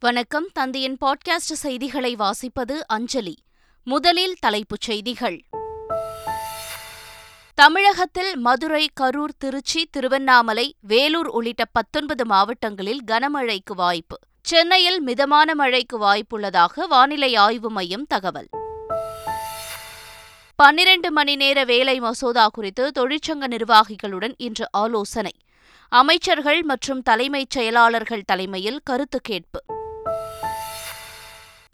வணக்கம். தந்தையின் பாட்காஸ்ட் செய்திகளை வாசிப்பது அஞ்சலி. முதலில் தலைப்புச் செய்திகள். தமிழகத்தில் மதுரை கரூர் திருச்சி திருவண்ணாமலை வேலூர் உள்ளிட்ட பத்தொன்பது மாவட்டங்களில் கனமழைக்கு வாய்ப்பு. சென்னையில் மிதமான மழைக்கு வாய்ப்புள்ளதாக வானிலை ஆய்வு மையம் தகவல். பன்னிரண்டு மணி நேர வேலை மசோதா குறித்து தொழிற்சங்க நிர்வாகிகளுடன் இன்று ஆலோசனை. அமைச்சர்கள் மற்றும் தலைமைச் செயலாளர்கள் தலைமையில் கருத்து கேட்பு.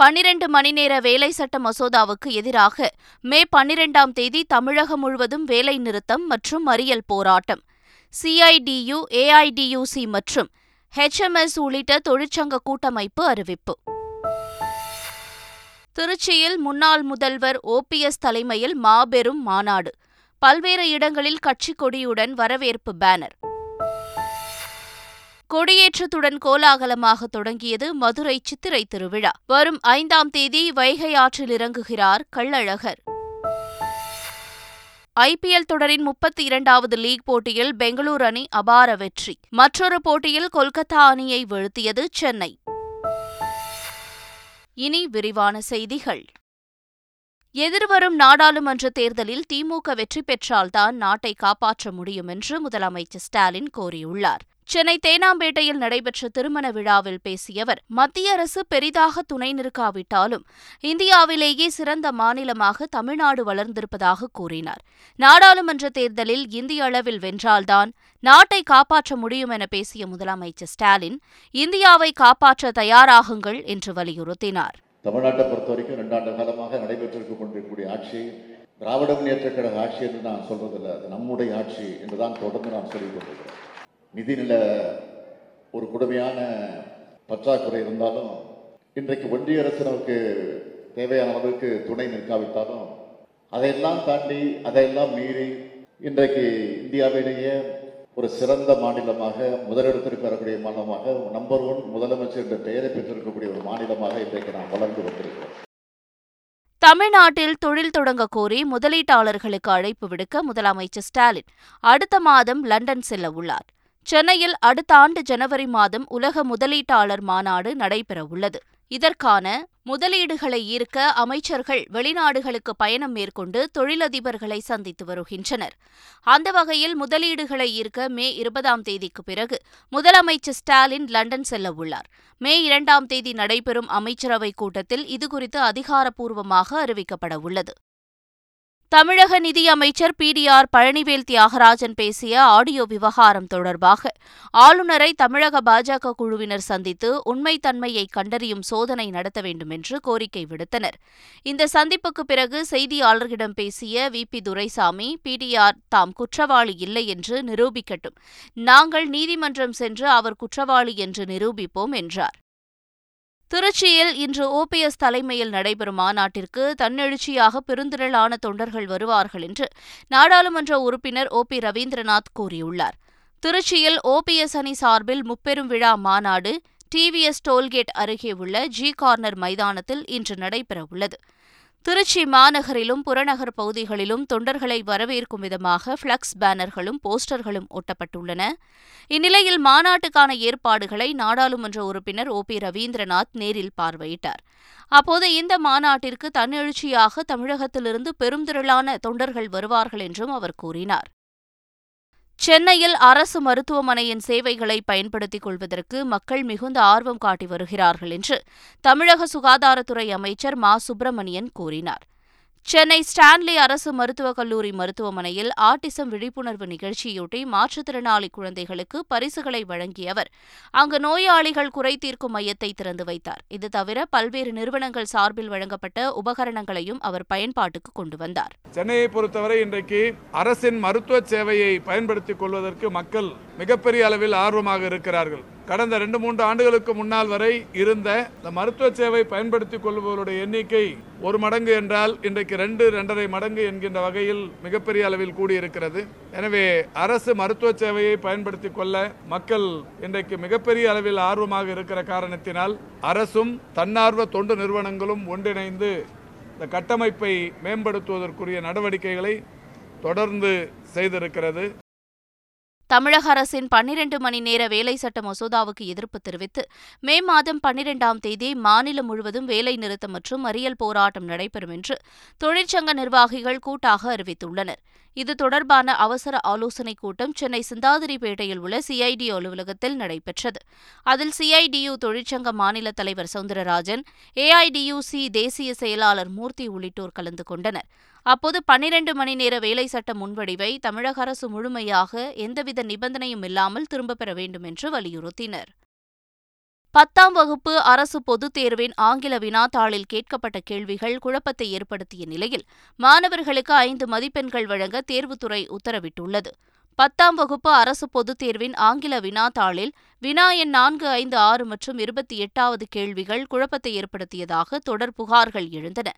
பன்னிரண்டு மணி நேர வேலை சட்ட மசோதாவுக்கு எதிராக மே பன்னிரெண்டாம் தேதி தமிழகம் முழுவதும் வேலை நிறுத்தம் மற்றும் மறியல் போராட்டம். சிஐடியு ஏஐடியுசி மற்றும் ஹெச்எம்எஸ் உள்ளிட்ட தொழிற்சங்க கூட்டமைப்பு அறிவிப்பு. திருச்சியில் முன்னாள் முதல்வர் ஓபிஎஸ் தலைமையில் மாபெரும் மாநாடு. பல்வேறு இடங்களில் கட்சிக் கொடியுடன் வரவேற்பு பேனர். கொடியேற்றத்துடன் கோலாகலமாக தொடங்கியது மதுரை சித்திரை திருவிழா. வரும் ஐந்தாம் தேதி வைகை ஆற்றில் இறங்குகிறார் கள்ளழகர். ஐபிஎல் தொடரின் முப்பத்தி இரண்டாவது லீக் போட்டியில் பெங்களூரு அணி அபார வெற்றி. மற்றொரு போட்டியில் கொல்கத்தா அணியை வீழ்த்தியது சென்னை. இனி விரிவான செய்திகள். எதிர்வரும் நாடாளுமன்ற தேர்தலில் திமுக வெற்றி பெற்றால்தான் நாட்டை காப்பாற்ற முடியும் என்று முதலமைச்சர் ஸ்டாலின் கோரியுள்ளார். சென்னை தேனாம்பேட்டையில் நடைபெற்ற திருமண விழாவில் பேசிய அவர் மத்திய அரசு பெரிதாக துணை நிற்காவிட்டாலும் இந்தியாவிலேயே சிறந்த மாநிலமாக தமிழ்நாடு வளர்ந்திருப்பதாக கூறினார். நாடாளுமன்ற தேர்தலில் இந்திய அளவில் வென்றால்தான் நாட்டை காப்பாற்ற முடியும் என பேசிய முதலமைச்சர் ஸ்டாலின் இந்தியாவை காப்பாற்ற தயாராகுங்கள் என்று வலியுறுத்தினார். தமிழ்நாட்டை பொறுத்த வரைக்கும் ரெண்டாண்டு காலமாக நடைபெற்றிருக்க கொண்டிருக்கக்கூடிய ஆட்சி திராவிட முன்னேற்ற கழக ஆட்சி என்று நான் சொல்றதில்லை அது நம்முடைய ஆட்சி என்றுதான் தொடர்ந்து நான் சொல்லிக் கொண்டிருக்கிறேன் நிதிநில ஒரு கொடுமையான பற்றாக்குறை இருந்தாலும் இன்றைக்கு ஒன்றிய அரசு நமக்கு தேவையான அளவுக்கு துணை நிற்காவிட்டாலும் அதையெல்லாம் தாண்டி அதையெல்லாம் மீறி இன்றைக்கு இந்தியாவிலேயே ஒரு சிறந்த மாநிலமாக முதலிடத்திற்கு வரக்கூடிய மாநிலமாக நம்பர் ஒன் முதலமைச்சர் என்ற பெயரை பெற்றிருக்கக்கூடிய ஒரு மாநிலமாக இன்றைக்கு நாம் வளர்ந்து வந்திருக்கிறோம். தமிழ்நாட்டில் தொழில் தொடங்க கோரி முதலீட்டாளர்களுக்கு அழைப்பு விடுக்க முதலமைச்சர் ஸ்டாலின் அடுத்த மாதம் லண்டன் செல்ல உள்ளார். சென்னையில் அடுத்த ஆண்டு ஜனவரி மாதம் உலக முதலீட்டாளர் மாநாடு நடைபெறவுள்ளது. இதற்கான முதலீடுகளை ஈர்க்க அமைச்சர்கள் வெளிநாடுகளுக்கு பயணம் மேற்கொண்டு தொழிலதிபர்களை சந்தித்து வருகின்றனர். அந்த வகையில் முதலீடுகளை ஈர்க்க மே இருபதாம் தேதிக்கு பிறகு முதலமைச்சர் ஸ்டாலின் லண்டன் செல்ல உள்ளார் மே இரண்டாம் தேதி நடைபெறும் அமைச்சரவைக் கூட்டத்தில் இதுகுறித்து அதிகாரப்பூர்வமாக அறிவிக்கப்பட உள்ளது தமிழக நிதியமைச்சர் P T R Palanivel Thiagarajan பேசிய ஆடியோ விவகாரம் தொடர்பாக ஆளுநரை தமிழக பாஜக குழுவினர் சந்தித்து உண்மைத்தன்மையை கண்டறியும் சோதனை நடத்த வேண்டும் என்று கோரிக்கை விடுத்தனர். இந்த சந்திப்புக்கு பிறகு செய்தியாளர்களிடம் பேசிய வி பி துரைசாமி பிடிஆர் தாம் குற்றவாளி இல்லை என்று நிரூபிக்கட்டும். நாங்கள் நீதிமன்றம் சென்று அவர் குற்றவாளி என்று நிரூபிப்போம் என்றார். திருச்சியில் இன்று ஓபிஎஸ் தலைமையில் நடைபெறும் மாநாட்டிற்கு தன்னெழுச்சியாக பெருந்திரளான தொண்டர்கள் வருவார்கள் என்று நாடாளுமன்ற உறுப்பினர் ஓ பி ரவீந்திரநாத் கூறியுள்ளார். திருச்சியில் ஓபிஎஸ் அணி சார்பில் முப்பெரும் விழா மாநாடு டிவிஎஸ் டோல்கேட் அருகே உள்ள ஜி கார்னர் மைதானத்தில் இன்று நடைபெறவுள்ளது. திருச்சி மாநகரிலும் புறநகர் பகுதிகளிலும் தொண்டர்களை வரவேற்கும் விதமாக ஃப்ளக்ஸ் பேனர்களும் போஸ்டர்களும் ஒட்டப்பட்டுள்ளன. இந்நிலையில் மாநாட்டுக்கான ஏற்பாடுகளை நாடாளுமன்ற உறுப்பினர் ஓ. பி. ரவீந்திரநாத் நேரில் பார்வையிட்டார். அப்போது இந்த மாநாட்டிற்கு தன்னெழுச்சியாக தமிழகத்திலிருந்து பெருந்திரளான தொண்டர்கள் வருவார்கள் என்றும் அவர் கூறினார். சென்னையில் அரசு மருத்துவமனையின் சேவைகளை பயன்படுத்திக் கொள்வதற்கு மக்கள் மிகுந்த ஆர்வம் காட்டி வருகிறார்கள் என்று தமிழக சுகாதாரத்துறை அமைச்சர் மா. சுப்பிரமணியன் கூறினார். சென்னை ஸ்டான்லி அரசு மருத்துவக் கல்லூரி மருத்துவமனையில் ஆட்டிசம் விழிப்புணர்வு நிகழ்ச்சியொட்டி மாற்றுத்திறனாளி குழந்தைகளுக்கு பரிசுகளை வழங்கிய அவர். அங்கு நோயாளிகள் குறை தீர்க்கும் மையத்தை திறந்து வைத்தார். இது தவிர பல்வேறு நிறுவனங்கள் சார்பில் வழங்கப்பட்ட உபகரணங்களையும் அவர் பயன்பாட்டுக்கு கொண்டு வந்தார். சென்னையை பொறுத்தவரை இன்றைக்கு அரசின் மருத்துவ சேவையை பயன்படுத்திக் கொள்வதற்கு மக்கள் மிகப்பெரிய அளவில் ஆர்வமாக இருக்கிறார்கள். கடந்த ரெண்டு மூன்று ஆண்டுகளுக்கு முன்னால் வரை இருந்த இந்த மருத்துவ சேவை பயன்படுத்திக் கொள்பவருடைய எண்ணிக்கை ஒரு மடங்கு என்றால் இன்றைக்கு ரெண்டு ரெண்டரை மடங்கு என்கின்ற வகையில் மிகப்பெரிய அளவில் கூடியிருக்கிறது. எனவே அரசு மருத்துவ சேவையை பயன்படுத்திக் கொள்ள மக்கள் இன்றைக்கு மிகப்பெரிய அளவில் ஆர்வமாக இருக்கிற காரணத்தினால் அரசும் தன்னார்வ தொண்டு நிறுவனங்களும் ஒன்றிணைந்து இந்த கட்டமைப்பை மேம்படுத்துவதற்குரிய நடவடிக்கைகளை தொடர்ந்து செய்திருக்கிறது. தமிழக அரசின் பன்னிரண்டு மணி நேர வேலை சட்ட மசோதாவுக்கு எதிர்ப்பு தெரிவித்து மே மாதம் பன்னிரெண்டாம் தேதி மாநிலம் முழுவதும் வேலை நிறுத்தம் மற்றும் மறியல் போராட்டம் நடைபெறும் என்று தொழிற்சங்க நிர்வாகிகள் கூட்டாக அறிவித்துள்ளனர். இது தொடர்பான அவசர ஆலோசனைக் கூட்டம் சென்னை சிந்தாதிரிப்பேட்டையில் உள்ள சிஐடி அலுவலகத்தில் நடைபெற்றது. அதில் சிஐடியு தொழிற்சங்க மாநில தலைவர் சவுந்தரராஜன் ஏஐடியுசி தேசிய செயலாளர் மூர்த்தி உள்ளிட்டோர் கலந்து கொண்டனர். அப்போது பன்னிரண்டு மணி நேர வேலை சட்ட முன்வடிவை தமிழக அரசு முழுமையாக எந்தவித நிபந்தனையும் இல்லாமல் திரும்பப் பெற வேண்டும் என்று வலியுறுத்தினர். பத்தாம் வகுப்பு அரசு பொதுத் தேர்வின் ஆங்கில வினாத்தாளில் கேட்கப்பட்ட கேள்விகள் குழப்பத்தை ஏற்படுத்திய நிலையில் மாணவர்களுக்கு ஐந்து மதிப்பெண்கள் வழங்க தேர்வுத்துறை உத்தரவிட்டுள்ளது. பத்தாம் வகுப்பு அரசு பொதுத் தேர்வின் ஆங்கில வினாத்தாளில் வினா எண் நான்கு ஐந்து ஆறு மற்றும் இருபத்தி எட்டாவது கேள்விகள் குழப்பத்தை ஏற்படுத்தியதாக தொடர் புகார்கள் எழுந்தன.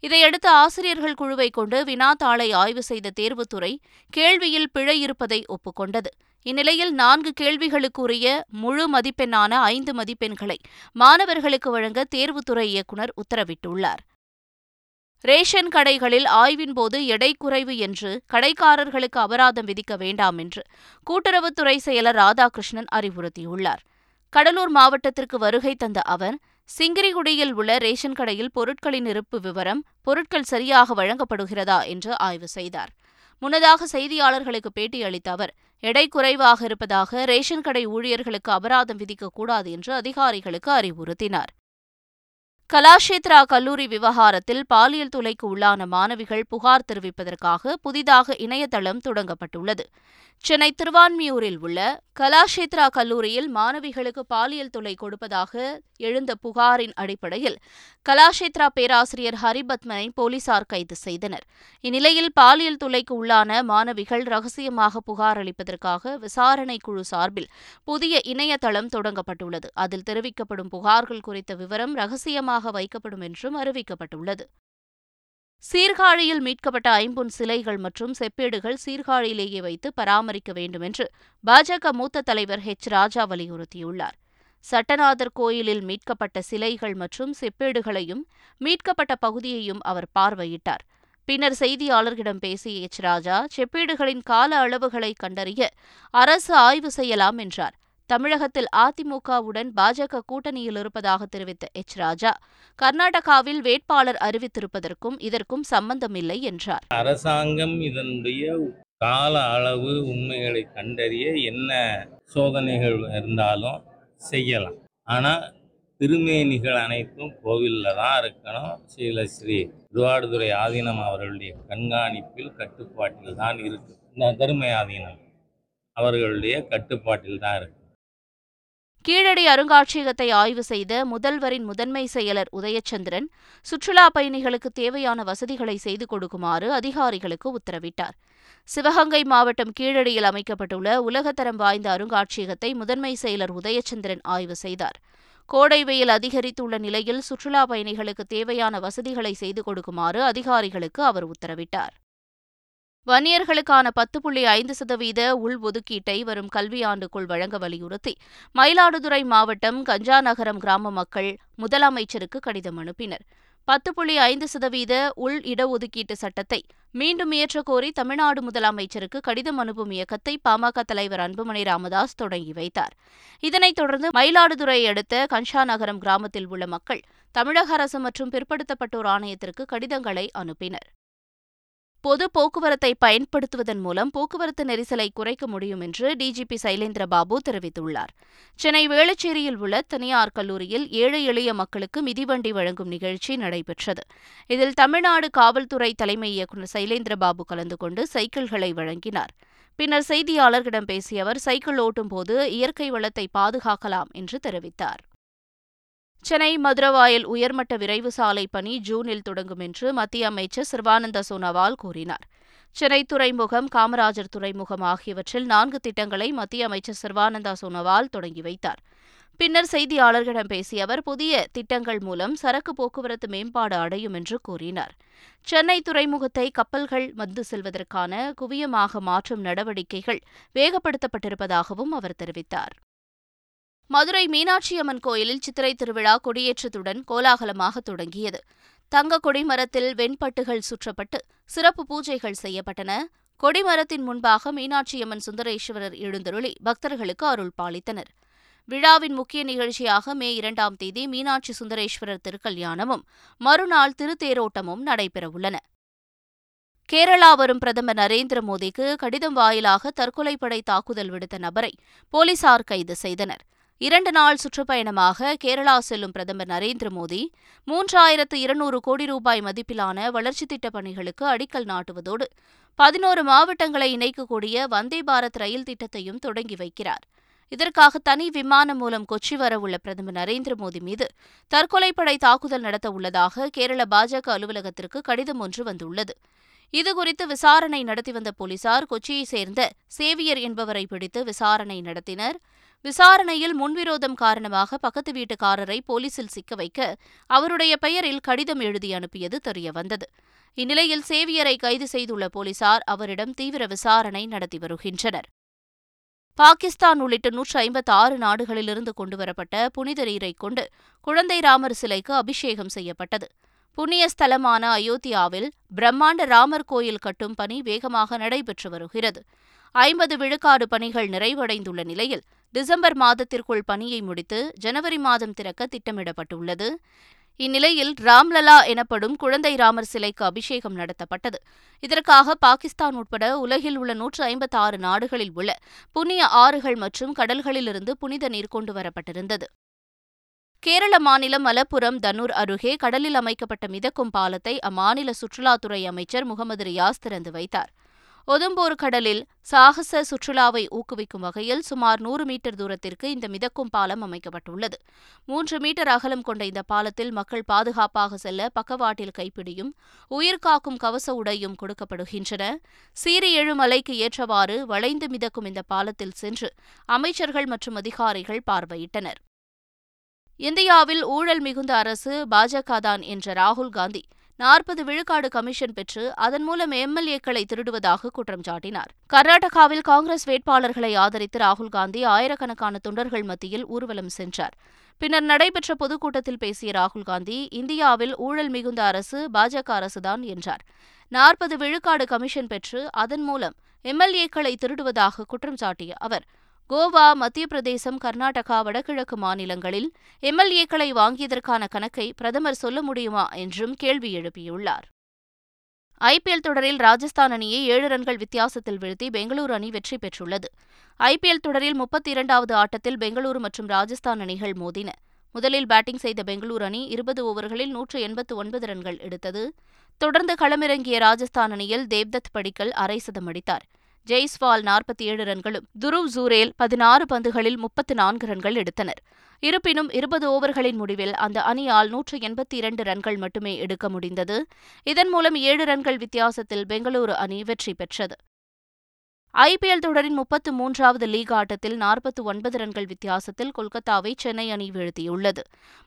இதையடுத்து ஆசிரியர்கள் குழுவை கொண்டு வினாத்தாளை ஆய்வு செய்த தேர்வுத்துறை கேள்வியில் பிழை இருப்பதை ஒப்புக்கொண்டது. இந்நிலையில் நான்கு கேள்விகளுக்குரிய முழு மதிப்பெண்ணான ஐந்து மதிப்பெண்களை மாணவர்களுக்கு வழங்க தேர்வுத்துறை இயக்குநர் உத்தரவிட்டுள்ளார். ரேஷன் கடைகளில் ஆய்வின் போது எடை குறைவு என்று கடைக்காரர்களுக்கு அபராதம் விதிக்க வேண்டாம் என்று கூட்டுறவுத்துறை செயலர் ராதாகிருஷ்ணன் அறிவுறுத்தியுள்ளார். கடலூர் மாவட்டத்திற்கு வருகை தந்த அவர் சிங்கிரிகுடியில் உள்ள ரேஷன் கடையில் பொருட்களின் இருப்பு விவரம் பொருட்கள் சரியாக வழங்கப்படுகிறதா என்று ஆய்வு செய்தார். முன்னதாக செய்தியாளர்களுக்கு பேட்டியளித்த அவர் எடை குறைவாக இருப்பதாக ரேஷன் கடை ஊழியர்களுக்கு அபராதம் விதிக்கக்கூடாது என்று அதிகாரிகளுக்கு அறிவுறுத்தினார். கலாஷேத்ரா கல்லூரி விவகாரத்தில் பாலியல் தொலைக்கு உள்ளான மாணவிகள் புகார் தெரிவிப்பதற்காக புதிதாக இணையதளம் தொடங்கப்பட்டுள்ளது. சென்னை திருவான்மியூரில் உள்ள கலாஷேத்ரா கல்லூரியில் மாணவிகளுக்கு பாலியல் தொல்லை கொடுப்பதாக எழுந்த புகாரின் அடிப்படையில் கலாஷேத்ரா பேராசிரியர் ஹரிபத்மனை போலீசார் கைது செய்தனர். இந்நிலையில் பாலியல் தொல்லைக்கு உள்ளான மாணவிகள் ரகசியமாக புகார் அளிப்பதற்காக விசாரணை குழு சார்பில் புதிய இணையதளம் தொடங்கப்பட்டுள்ளது. அதில் தெரிவிக்கப்படும் புகார்கள் குறித்த விவரம் ரகசியமாக வைக்கப்படும் என்றும் அறிவிக்கப்பட்டுள்ளது. சீர்காழியில் மீட்கப்பட்ட ஐம்பொன் சிலைகள் மற்றும் செப்பேடுகள் சீர்காழியிலேயே வைத்து பராமரிக்க வேண்டும் என்று பாஜக மூத்த தலைவர் ஹெச் ராஜா வலியுறுத்தியுள்ளார். சட்டநாதர் கோயிலில் மீட்கப்பட்ட சிலைகள் மற்றும் செப்பேடுகளையும் மீட்கப்பட்ட பகுதியையும் அவர் பார்வையிட்டார். பின்னர் செய்தியாளர்களிடம் பேசிய எச். ராஜா செப்பேடுகளின் கால அளவுகளை கண்டறிய அரசு ஆய்வு செய்யலாம் என்றார். தமிழகத்தில் அதிமுகவுடன் பாஜக கூட்டணியில் இருப்பதாக தெரிவித்த எச். ராஜா கர்நாடகாவில் வேட்பாளர் அறிவித்திருப்பதற்கும் இதற்கும் சம்பந்தமில்லை என்றார். அரசாங்கம் இதனுடைய கால அளவு உண்மைகளை கண்டறிய என்ன சோதனைகள் இருந்தாலும் செய்யலாம். ஆனால் திருமேனிகள் அனைத்தும் கோவிலில் தான் இருக்கணும். ஸ்ரீல ஸ்ரீ திருவாடுதுறை ஆதீனம் அவர்களுடைய கண்காணிப்பில் கட்டுப்பாட்டில் தான் இருக்கு. இந்த தருமை ஆதீனம் அவர்களுடைய கட்டுப்பாட்டில் தான் இருக்கு. கீழடி அருங்காட்சியகத்தை ஆய்வு செய்த முதல்வரின் முதன்மை செயலர் உதயச்சந்திரன் சுற்றுலா பயணிகளுக்கு தேவையான வசதிகளை செய்து கொடுக்குமாறு அதிகாரிகளுக்கு உத்தரவிட்டார். சிவகங்கை மாவட்டம் கீழடியில் அமைக்கப்பட்டுள்ள உலகத்தரம் வாய்ந்த அருங்காட்சியகத்தை முதன்மை செயலர் உதயச்சந்திரன் ஆய்வு செய்தார். கோடை வெயில் அதிகரித்துள்ள நிலையில் சுற்றுலா பயணிகளுக்கு தேவையான வசதிகளை செய்து கொடுக்குமாறு அதிகாரிகளுக்கு அவர் உத்தரவிட்டார். வன்னியர்களுக்கான பத்து புள்ளி ஐந்து சதவீத உள்ஒதுக்கீட்டை வரும் கல்வியாண்டுக்குள் வழங்க வலியுறுத்தி மயிலாடுதுறை மாவட்டம் கஞ்சாநகரம் கிராம மக்கள் முதலமைச்சருக்கு கடிதம் அனுப்பினர். பத்து புள்ளி ஐந்து சதவீத உள் இடஒதுக்கீட்டு சட்டத்தை மீண்டும் இயற்றக்கோரி தமிழ்நாடு முதலமைச்சருக்கு கடிதம் அனுப்பும் இயக்கத்தை பாமக தலைவர் அன்புமணி ராமதாஸ் தொடங்கி வைத்தார். இதனைத் தொடர்ந்து மயிலாடுதுறை அடுத்த கன்ஷாநகரம் கிராமத்தில் உள்ள மக்கள் தமிழக அரசு மற்றும் பிற்படுத்தப்பட்டோர் ஆணையத்திற்கு கடிதங்களை அனுப்பினர். பொது போக்குவரத்தை பயன்படுத்துவதன் மூலம் போக்குவரத்து நெரிசலை குறைக்க முடியும் என்று டிஜிபி சைலேந்திர பாபு தெரிவித்துள்ளார். சென்னை வேளச்சேரியில் உள்ள தனியார் கல்லூரியில் ஏழை எளிய மக்களுக்கு மிதிவண்டி வழங்கும் நிகழ்ச்சி நடைபெற்றது. இதில் தமிழ்நாடு காவல்துறை தலைமை இயக்குநர் சைலேந்திர பாபு கலந்து கொண்டு சைக்கிள்களை வழங்கினார். பின்னர் செய்தியாளர்களிடம் பேசிய அவர் சைக்கிள் ஓட்டும் போது இயற்கை வளத்தை பாதுகாக்கலாம் என்று தெரிவித்தார். சென்னை மதுரவாயல் உயர்மட்ட விரைவு சாலை பணி ஜூனில் தொடங்கும் என்று மத்திய அமைச்சர் சர்பானந்த சோனோவால் கூறினார். சென்னை துறைமுகம் காமராஜர் துறைமுகம் ஆகியவற்றில் நான்கு திட்டங்களை மத்திய அமைச்சர் சர்பானந்தா சோனோவால் தொடங்கி வைத்தார். பின்னர் செய்தியாளர்களிடம் பேசிய அவர் புதிய திட்டங்கள் மூலம் சரக்கு போக்குவரத்து மேம்பாடு அடையும் என்று கூறினார். சென்னை துறைமுகத்தை கப்பல்கள் வந்து செல்வதற்கான குவியமாக மாற்றும் நடவடிக்கைகள் வேகப்படுத்தப்பட்டிருப்பதாகவும் அவர் தெரிவித்தார். மதுரை மீனாட்சியம்மன் கோயிலில் சித்திரை திருவிழா கொடியேற்றத்துடன் கோலாகலமாக தொடங்கியது. தங்க கொடிமரத்தில் வெண்பட்டுகள் சுற்றப்பட்டு சிறப்பு பூஜைகள் செய்யப்பட்டன. கொடிமரத்தின் முன்பாக மீனாட்சியம்மன் சுந்தரேஸ்வரர் எழுந்தருளி பக்தர்களுக்கு அருள் பாலித்தனர். விழாவின் முக்கிய நிகழ்ச்சியாக மே இரண்டாம் தேதி மீனாட்சி சுந்தரேஸ்வரர் திருக்கல்யாணமும் மறுநாள் திருத்தேரோட்டமும் நடைபெறவுள்ளன. கேரளா வரும் பிரதமர் நரேந்திர மோடிக்கு கடிதம் வாயிலாக தற்கொலைப்படை தாக்குதல் விடுத்த நபரை போலீசார் கைது செய்தனர். இரண்டு நாள் சுற்றுப்பயணமாக கேரளா செல்லும் பிரதமர் நரேந்திர மோடி மூன்றாயிரத்து இருநூறு கோடி ரூபாய் மதிப்பிலான வளர்ச்சித் திட்டப் பணிகளுக்கு அடிக்கல் நாட்டுவதோடு பதினோரு மாவட்டங்களை இணைக்கக்கூடிய வந்தே பாரத் ரயில் திட்டத்தையும் தொடங்கி வைக்கிறார். இதற்காக தனி விமானம் மூலம் கொச்சி வரவுள்ள பிரதமர் நரேந்திர மோடி மீது தற்கொலைப்படை தாக்குதல் நடத்த உள்ளதாக கேரள பாஜக அலுவலகத்திற்கு கடிதம் ஒன்று வந்துள்ளது. இதுகுறித்து விசாரணை நடத்தி வந்த போலீசார் கொச்சியைச் சேர்ந்த சேவியர் என்பவரை பிடித்து விசாரணை நடத்தினர். விசாரணையில் முன்விரோதம் காரணமாக பக்கத்து வீட்டுக்காரரை போலீசில் சிக்க வைக்க அவருடைய பெயரில் கடிதம் எழுதி அனுப்பியது தெரியவந்தது. இந்நிலையில் சேவியரை கைது செய்துள்ள போலீசார் அவரிடம் தீவிர விசாரணை நடத்தி வருகின்றனர். பாகிஸ்தான் உள்ளிட்ட நூற்று ஐம்பத்தி ஆறு நாடுகளிலிருந்து கொண்டுவரப்பட்ட புனித நீரை கொண்டு குழந்தை ராமர் சிலைக்கு அபிஷேகம் செய்யப்பட்டது. புண்ணிய ஸ்தலமான அயோத்தியாவில் பிரம்மாண்ட ராமர் கோயில் கட்டும் பணி வேகமாக நடைபெற்று வருகிறது. ஐம்பது விழுக்காடு பணிகள் நிறைவடைந்துள்ள நிலையில் டிசம்பர் மாதத்திற்குள் பணியை முடித்து ஜனவரி மாதம் திறக்க திட்டமிடப்பட்டுள்ளது. இந்நிலையில் ராம்லலா எனப்படும் குழந்தை ராமர் சிலைக்கு அபிஷேகம் நடத்தப்பட்டது. இதற்காக பாகிஸ்தான் உட்பட உலகில் உள்ள நூற்று ஐம்பத்தி ஆறு நாடுகளில் உள்ள புண்ணிய ஆறுகள் மற்றும் கடல்களிலிருந்து புனித நீர் கொண்டு வரப்பட்டிருந்தது. கேரள மாநிலம் மலப்புரம் தனூர் அருகே கடலில் அமைக்கப்பட்ட மிதக்கும் பாலத்தை அம்மாநில சுற்றுலாத்துறை அமைச்சர் முகமது ரியாஸ் திறந்து வைத்தார். ஒதும்பூர் கடலில் சாகச சுற்றுலாவை ஊக்குவிக்கும் வகையில் சுமார் நூறு மீட்டர் தூரத்திற்கு இந்த மிதக்கும் பாலம் அமைக்கப்பட்டுள்ளது. மூன்று மீட்டர் அகலம் கொண்ட இந்த பாலத்தில் மக்கள் பாதுகாப்பாக செல்ல பக்கவாட்டில் கைப்பிடியும் உயிர்காக்கும் கவச உடையும் கொடுக்கப்படுகின்றன. சீறி எழுமலைக்கு ஏற்றவாறு வளைந்து மிதக்கும் இந்த பாலத்தில் சென்று அமைச்சர்கள் மற்றும் அதிகாரிகள் பார்வையிட்டனர். இந்தியாவில் ஊழல் மிகுந்த அரசு பாஜகதான் என்ற ராகுல் காந்தி நாற்பது விழுக்காடு கமிஷன் பெற்று அதன் மூலம் எம்எல்ஏக்களை திருடுவதாக குற்றம் சாட்டினார். கர்நாடகாவில் காங்கிரஸ் வேட்பாளர்களை ஆதரித்து ராகுல் காந்தி ஆயிரக்கணக்கான தொண்டர்கள் மத்தியில் ஊர்வலம் சென்றார். பின்னர் நடைபெற்ற பொதுக்கூட்டத்தில் பேசிய ராகுல் காந்தி இந்தியாவில் ஊழல் மிகுந்த அரசு பாஜக அரசுதான் என்றார். நாற்பது விழுக்காடு கமிஷன் பெற்று அதன் மூலம் எம்எல்ஏக்களை திருடுவதாக குற்றம் சாட்டிய அவர் கோவா மத்திய பிரதேசம் கர்நாடகா வடகிழக்கு மாநிலங்களில் எம்எல்ஏக்களை வாங்கியதற்கான கணக்கை பிரதமர் சொல்ல முடியுமா என்றும் கேள்வி எழுப்பியுள்ளார். ஐபிஎல் தொடரில் ராஜஸ்தான் அணியை ஏழு ரன்கள் வித்தியாசத்தில் வீழ்த்தி பெங்களூரு அணி வெற்றி பெற்றுள்ளது. ஐபிஎல் தொடரில் முப்பத்தி இரண்டாவது ஆட்டத்தில் பெங்களூரு மற்றும் ராஜஸ்தான் அணிகள் மோதின. முதலில் பேட்டிங் செய்த பெங்களூரு அணி இருபது ஓவர்களில் நூற்று எண்பத்து ஒன்பது ரன்கள் எடுத்தது. தொடர்ந்து களமிறங்கிய ராஜஸ்தான் அணியில் தேவ்தத் படிக்கல் அரை சதம் அடித்தார். ஜெய்ஸ்வால் நாற்பத்தி ஏழு ரன்களும் துருவ் ஜூரேல் பதினாறு பந்துகளில் முப்பத்து நான்கு ரன்கள் எடுத்தனர். இருப்பினும் இருபது ஓவர்களின் முடிவில் அந்த அணியால் நூற்று எண்பத்தி இரண்டு ரன்கள் மட்டுமே எடுக்க முடிந்தது. இதன் மூலம் ஏழு ரன்கள் வித்தியாசத்தில் பெங்களூரு அணி வெற்றி பெற்றது. ஐபிஎல் தொடரின் முப்பத்து மூன்றாவது லீக் ஆட்டத்தில் நாற்பத்தி ஒன்பது ரன்கள் வித்தியாசத்தில் கொல்கத்தாவை சென்னை அணி வீழ்த்தியுள்ளது.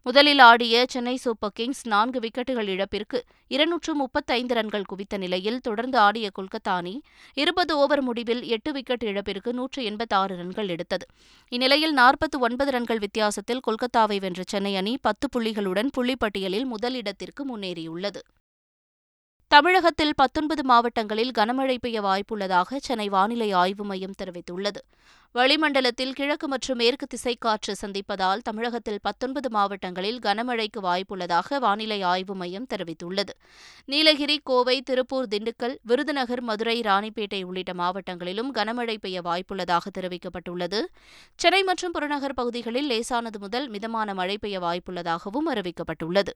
முதலில் ஆடிய சென்னை சூப்பர் கிங்ஸ் நான்கு விக்கெட்டுகள் இழப்பிற்கு இருநூற்று முப்பத்தைந்து ரன்கள் குவித்த நிலையில் தொடர்ந்து ஆடிய கொல்கத்தா அணி இருபது ஓவர் முடிவில் எட்டு விக்கெட் இழப்பிற்கு நூற்று எண்பத்தாறு ரன்கள் எடுத்தது. இந்நிலையில் நாற்பத்தி ஒன்பது ரன்கள் வித்தியாசத்தில் கொல்கத்தாவை வென்ற சென்னை அணி பத்து புள்ளிகளுடன் புள்ளிப்பட்டியலில் முதலிடத்திற்கு முன்னேறியுள்ளது. தமிழகத்தில் பத்தொன்பது மாவட்டங்களில் கனமழை பெய்ய வாய்ப்புள்ளதாக சென்னை வானிலை ஆய்வு மையம் தெரிவித்துள்ளது. வளிமண்டலத்தில் கிழக்கு மற்றும் மேற்கு திசைக்காற்று சந்திப்பதால் தமிழகத்தில் பத்தொன்பது மாவட்டங்களில் கனமழைக்கு வாய்ப்புள்ளதாக வானிலை ஆய்வு மையம் தெரிவித்துள்ளது. நீலகிரி கோவை திருப்பூர் திண்டுக்கல் விருதுநகர் மதுரை ராணிப்பேட்டை உள்ளிட்ட மாவட்டங்களிலும் கனமழை பெய்ய வாய்ப்புள்ளதாக தெரிவிக்கப்பட்டுள்ளது. சென்னை மற்றும் புறநகர் பகுதிகளில் லேசானது முதல் மிதமான மழை பெய்ய வாய்ப்புள்ளதாகவும் அறிவிக்கப்பட்டுள்ளது.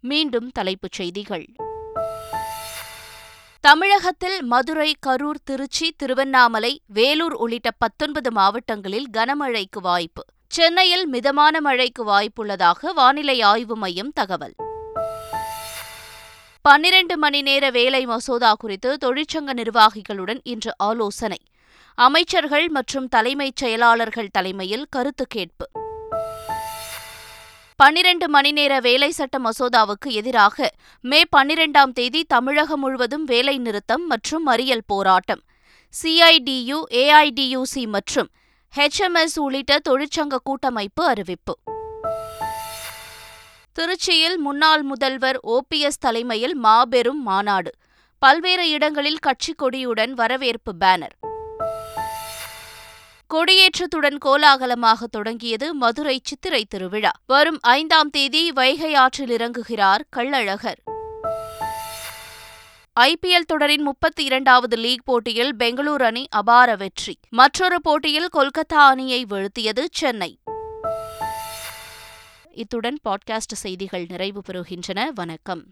மீண்டும் தலைப்புச் செய்திகள். தமிழகத்தில் மதுரை கரூர் திருச்சி திருவண்ணாமலை வேலூர் உள்ளிட்ட பத்தொன்பது மாவட்டங்களில் கனமழைக்கு வாய்ப்பு. சென்னையில் மிதமான மழைக்கு வாய்ப்புள்ளதாக வானிலை ஆய்வு மையம் தகவல். பன்னிரண்டு மணி நேர வேலை மசோதா குறித்து தொழிற்சங்க நிர்வாகிகளுடன் இன்று ஆலோசனை. அமைச்சர்கள் மற்றும் தலைமைச் செயலாளர்கள் தலைமையில் கருத்து கேட்பு. பன்னிரண்டு மணி நேர வேலை சட்ட மசோதாவுக்கு எதிராக மே பன்னிரெண்டாம் தேதி தமிழகம் முழுவதும் வேலை நிறுத்தம் மற்றும் மறியல் போராட்டம். சிஐடியு ஏஐடியுசி மற்றும் ஹெச்எம்எஸ் உள்ளிட்ட தொழிற்சங்க கூட்டமைப்பு அறிவிப்பு. திருச்சியில் முன்னாள் முதல்வர் ஓபிஎஸ் தலைமையில் மாபெரும் மாநாடு. பல்வேறு இடங்களில் கட்சி கொடியுடன் வரவேற்பு பேனர். கொடியேற்றத்துடன் கோலாகலமாக தொடங்கியது மதுரை சித்திரை திருவிழா. வரும் ஐந்தாம் தேதி வைகை ஆற்றில் இறங்குகிறார் கள்ளழகர். ஐபிஎல் தொடரின் முப்பத்தி இரண்டாவது லீக் போட்டியில் பெங்களூரு அணி அபார வெற்றி. மற்றொரு போட்டியில் கொல்கத்தா அணியை வீழ்த்தியது சென்னை. இத்துடன் பாட்காஸ்ட் செய்திகள் நிறைவு பெறுகின்றன. வணக்கம்.